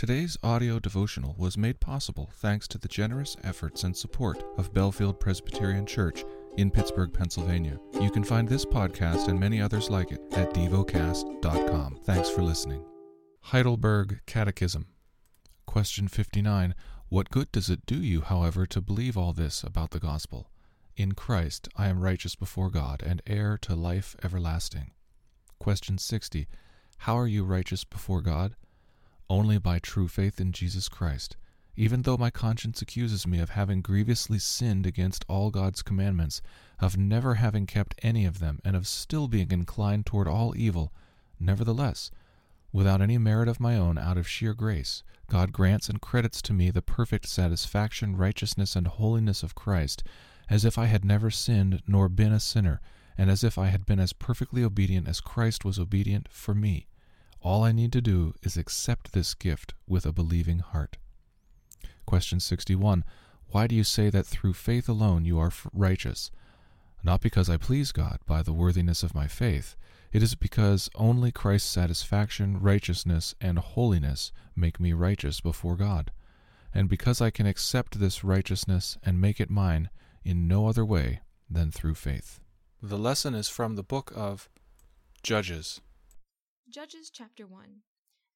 Today's audio devotional was made possible thanks to the generous efforts and support of Bellefield Presbyterian Church in Pittsburgh, Pennsylvania. You can find this podcast and many others like it at devocast.com. Thanks for listening. Heidelberg Catechism. Question 59. What good does it do you, however, to believe all this about the gospel? In Christ I am righteous before God and heir to life everlasting. Question 60. How are you righteous before God? Only by true faith in Jesus Christ. Even though my conscience accuses me of having grievously sinned against all God's commandments, of never having kept any of them, and of still being inclined toward all evil, nevertheless, without any merit of my own, out of sheer grace, God grants and credits to me the perfect satisfaction, righteousness, and holiness of Christ, as if I had never sinned nor been a sinner, and as if I had been as perfectly obedient as Christ was obedient for me. All I need to do is accept this gift with a believing heart. Question 61. Why do you say that through faith alone you are righteous? Not because I please God by the worthiness of my faith. It is because only Christ's satisfaction, righteousness, and holiness make me righteous before God. And because I can accept this righteousness and make it mine in no other way than through faith. The lesson is from the book of Judges. Judges chapter 1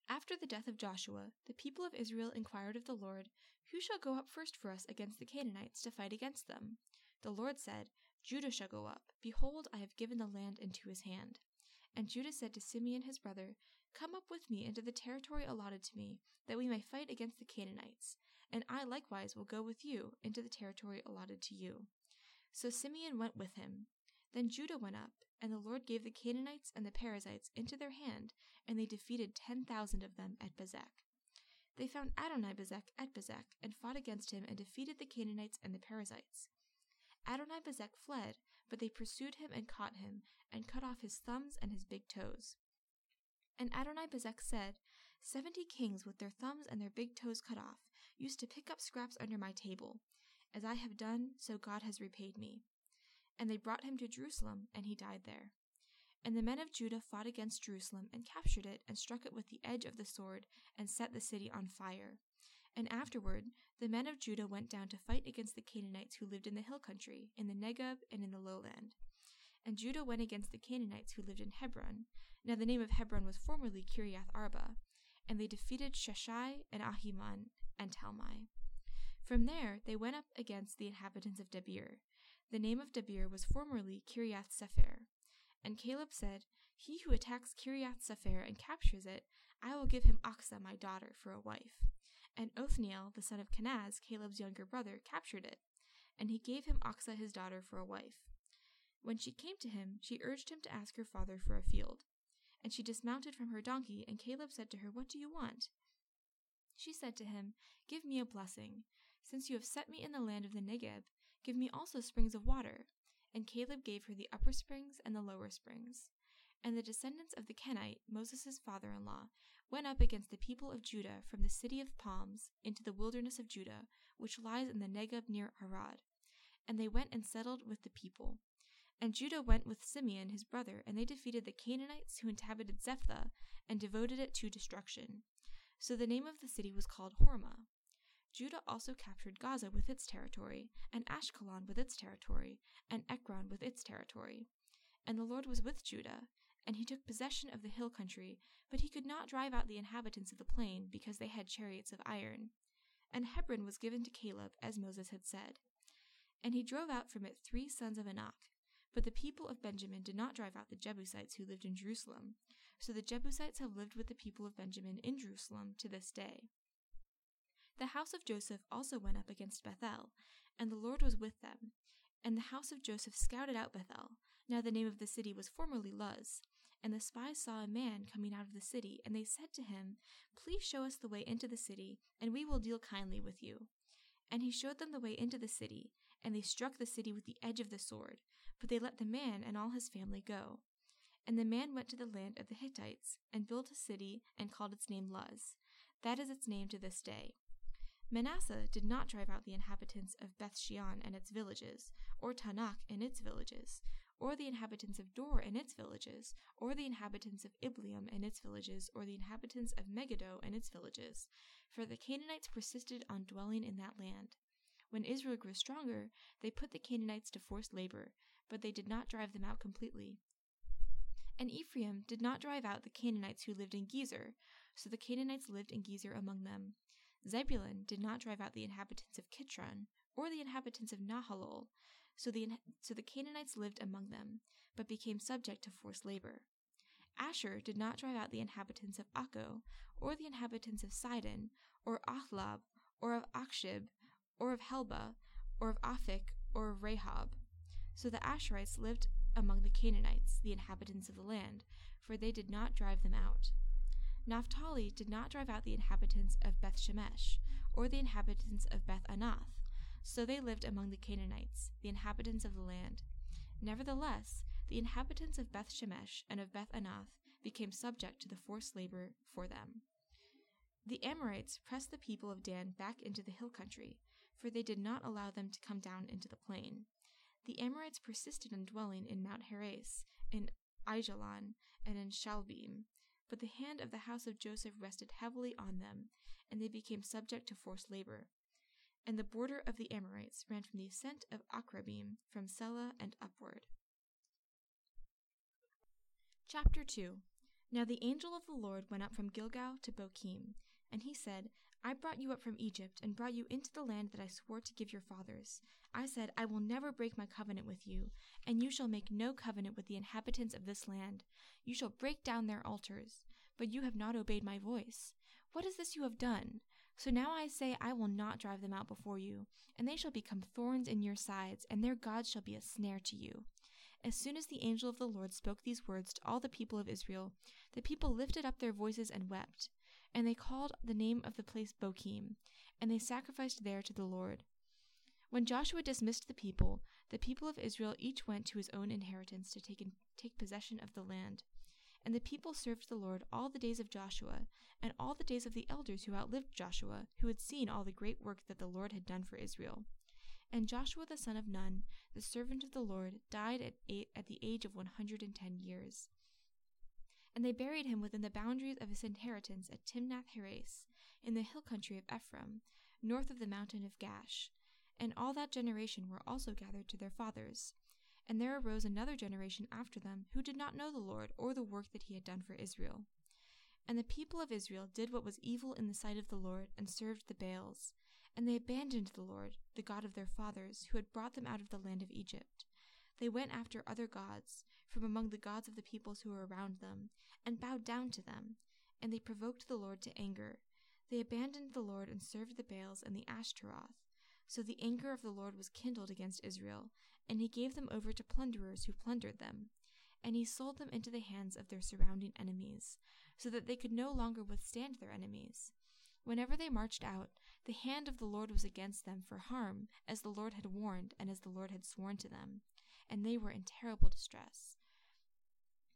After the death of Joshua, the people of Israel inquired of the Lord, Who shall go up first for us against the Canaanites to fight against them? The Lord said, Judah shall go up. Behold, I have given the land into his hand. And Judah said to Simeon his brother, Come up with me into the territory allotted to me, that we may fight against the Canaanites. And I likewise will go with you into the territory allotted to you. So Simeon went with him. Then Judah went up, and the Lord gave the Canaanites and the Perizzites into their hand, and they defeated ten thousand of them at Bezek. They found Adonibezek at Bezek, and fought against him, and defeated the Canaanites and the Perizzites. Adonibezek fled, but they pursued him and caught him, and cut off his thumbs and his big toes. And Adonibezek said, Seventy kings with their thumbs and their big toes cut off used to pick up scraps under my table. As I have done, so God has repaid me. And they brought him to Jerusalem, and he died there. And the men of Judah fought against Jerusalem, and captured it, and struck it with the edge of the sword, and set the city on fire. And afterward, the men of Judah went down to fight against the Canaanites who lived in the hill country, in the Negeb, and in the lowland. And Judah went against the Canaanites who lived in Hebron. Now the name of Hebron was formerly Kiriath Arba. And they defeated Sheshai, and Ahiman, and Talmai. From there they went up against the inhabitants of Debir. The name of Debir was formerly Kiriath Sepher. And Caleb said, He who attacks Kiriath Sepher and captures it, I will give him Achsah my daughter for a wife. And Othniel, the son of Kenaz, Caleb's younger brother, captured it, and he gave him Achsah his daughter for a wife. When she came to him, she urged him to ask her father for a field. And she dismounted from her donkey, and Caleb said to her, What do you want? She said to him, Give me a blessing. Since you have set me in the land of the Negeb, Give me also springs of water. And Caleb gave her the upper springs and the lower springs. And the descendants of the Kenite, Moses' father in law, went up against the people of Judah from the city of palms into the wilderness of Judah, which lies in the Negeb near Arad. And they went and settled with the people. And Judah went with Simeon his brother, and they defeated the Canaanites who inhabited Zephath, and devoted it to destruction. So the name of the city was called Hormah. Judah also captured Gaza with its territory, and Ashkelon with its territory, and Ekron with its territory. And the Lord was with Judah, and he took possession of the hill country, but he could not drive out the inhabitants of the plain, because they had chariots of iron. And Hebron was given to Caleb, as Moses had said. And he drove out from it three sons of Anak. But the people of Benjamin did not drive out the Jebusites who lived in Jerusalem. So the Jebusites have lived with the people of Benjamin in Jerusalem to this day. The house of Joseph also went up against Bethel, and the Lord was with them. And the house of Joseph scouted out Bethel. Now the name of the city was formerly Luz. And the spies saw a man coming out of the city, and they said to him, Please show us the way into the city, and we will deal kindly with you. And he showed them the way into the city, and they struck the city with the edge of the sword, but they let the man and all his family go. And the man went to the land of the Hittites, and built a city, and called its name Luz. That is its name to this day. Manasseh did not drive out the inhabitants of Beth Shean and its villages, or Taanach and its villages, or the inhabitants of Dor and its villages, or the inhabitants of Ibleam and its villages, or the inhabitants of Megiddo and its villages, for the Canaanites persisted on dwelling in that land. When Israel grew stronger, they put the Canaanites to forced labor, but they did not drive them out completely. And Ephraim did not drive out the Canaanites who lived in Gezer, so the Canaanites lived in Gezer among them. Zebulun did not drive out the inhabitants of Kitron, or the inhabitants of Nahalol, so the, so the Canaanites lived among them, but became subject to forced labor. Asher did not drive out the inhabitants of Akko, or the inhabitants of Sidon, or Ahlab, or of Achzib, or of Helbah, or of Aphik, or of Rehob. So the Asherites lived among the Canaanites, the inhabitants of the land, for they did not drive them out. Naphtali did not drive out the inhabitants of Beth Shemesh, or the inhabitants of Beth Anath, so they lived among the Canaanites, the inhabitants of the land. Nevertheless, the inhabitants of Beth Shemesh and of Beth Anath became subject to the forced labor for them. The Amorites pressed the people of Dan back into the hill country, for they did not allow them to come down into the plain. The Amorites persisted in dwelling in Mount Heres, in Aijalon, and in Shaalbim, but the hand of the house of Joseph rested heavily on them, and they became subject to forced labor. And the border of the Amorites ran from the ascent of Akrabbim, from Selah and upward. Chapter 2 Now the angel of the Lord went up from Gilgal to Bochim, and he said, I brought you up from Egypt and brought you into the land that I swore to give your fathers. I said, I will never break my covenant with you, and you shall make no covenant with the inhabitants of this land. You shall break down their altars, but you have not obeyed my voice. What is this you have done? So now I say, I will not drive them out before you, and they shall become thorns in your sides, and their gods shall be a snare to you. As soon as the angel of the Lord spoke these words to all the people of Israel, the people lifted up their voices and wept. And they called the name of the place Bochim, and they sacrificed there to the Lord. When Joshua dismissed the people, the people of Israel each went to his own inheritance to take, in, take possession of the land. And the people served the Lord all the days of Joshua, and all the days of the elders who outlived Joshua, who had seen all the great work that the Lord had done for Israel. And Joshua the son of Nun, the servant of the Lord, died at, eight, at the age of one hundred and ten years. And they buried him within the boundaries of his inheritance at Timnath Heres, in the hill country of Ephraim, north of the mountain of Gaash. And all that generation were also gathered to their fathers. And there arose another generation after them who did not know the Lord or the work that he had done for Israel. And the people of Israel did what was evil in the sight of the Lord and served the Baals. And they abandoned the Lord, the God of their fathers, who had brought them out of the land of Egypt. They went after other gods from among the gods of the peoples who were around them, and bowed down to them, and they provoked the Lord to anger. They abandoned the Lord and served the Baals and the Ashtaroth. So the anger of the Lord was kindled against Israel, and he gave them over to plunderers who plundered them. And he sold them into the hands of their surrounding enemies, so that they could no longer withstand their enemies. Whenever they marched out, the hand of the Lord was against them for harm, as the Lord had warned and as the Lord had sworn to them, and they were in terrible distress.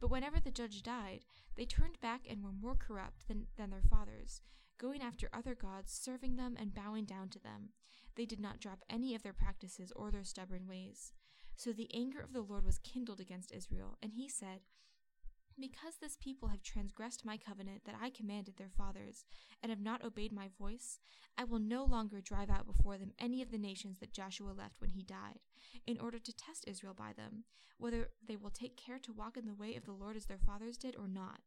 But whenever the judge died, they turned back and were more corrupt than, than their fathers, going after other gods, serving them and bowing down to them. They did not drop any of their practices or their stubborn ways. So the anger of the Lord was kindled against Israel, and he said, because this people have transgressed my covenant that I commanded their fathers, and have not obeyed my voice, I will no longer drive out before them any of the nations that Joshua left when he died, in order to test Israel by them, whether they will take care to walk in the way of the Lord as their fathers did or not.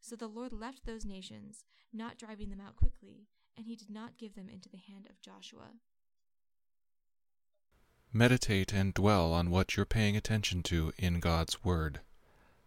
So the Lord left those nations, not driving them out quickly, and he did not give them into the hand of Joshua. Meditate and dwell on what you're paying attention to in God's Word.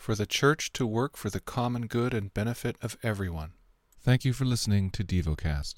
for the Church to work for the common good and benefit of everyone. Thank you for listening to DevoCast.